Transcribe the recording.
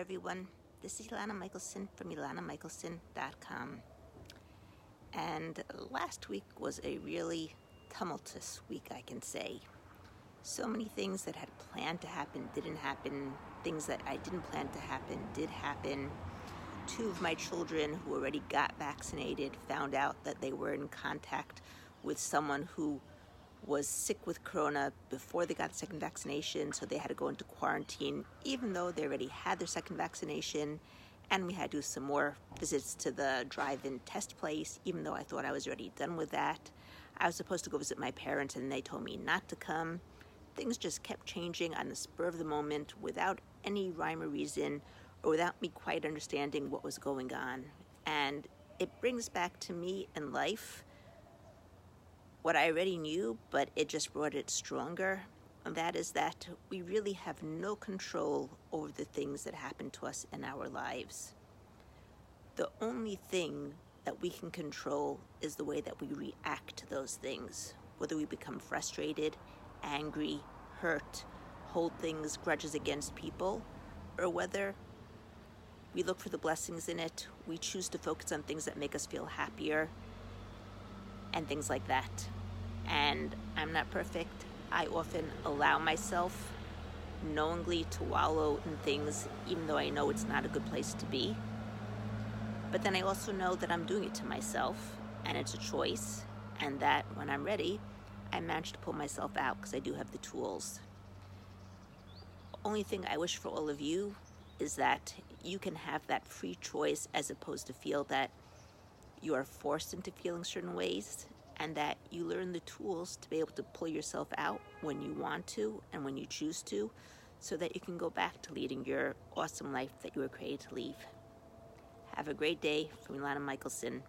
everyone. This is Elana Michelson from ElanaMichelson.com. And last week was a really tumultuous week, I can say. So many things that had planned to happen didn't happen, things that I didn't plan to happen did happen. Two of my children who already got vaccinated found out that they were in contact with someone who was sick with corona before they got the second vaccination, so they had to go into quarantine, even though they already had their second vaccination. And we had to do some more visits to the drive in test place, even though I thought I was already done with that. I was supposed to go visit my parents, and they told me not to come. Things just kept changing on the spur of the moment without any rhyme or reason, or without me quite understanding what was going on. And it brings back to me in life what I already knew, but it just brought it stronger. And that is that we really have no control over the things that happen to us in our lives. The only thing that we can control is the way that we react to those things, whether we become frustrated, angry, hurt, hold things, grudges against people, or whether we look for the blessings in it, we choose to focus on things that make us feel happier, and things like that. And I'm not perfect. I often allow myself knowingly to wallow in things, even though I know it's not a good place to be. But then I also know that I'm doing it to myself, and it's a choice, and that when I'm ready, I manage to pull myself out because I do have the tools. Only thing I wish for all of you is that you can have that free choice as opposed to feel that you are forced into feeling certain ways and that you learn the tools to be able to pull yourself out when you want to and when you choose to so that you can go back to leading your awesome life that you were created to lead. Have a great day from Elana Michelson.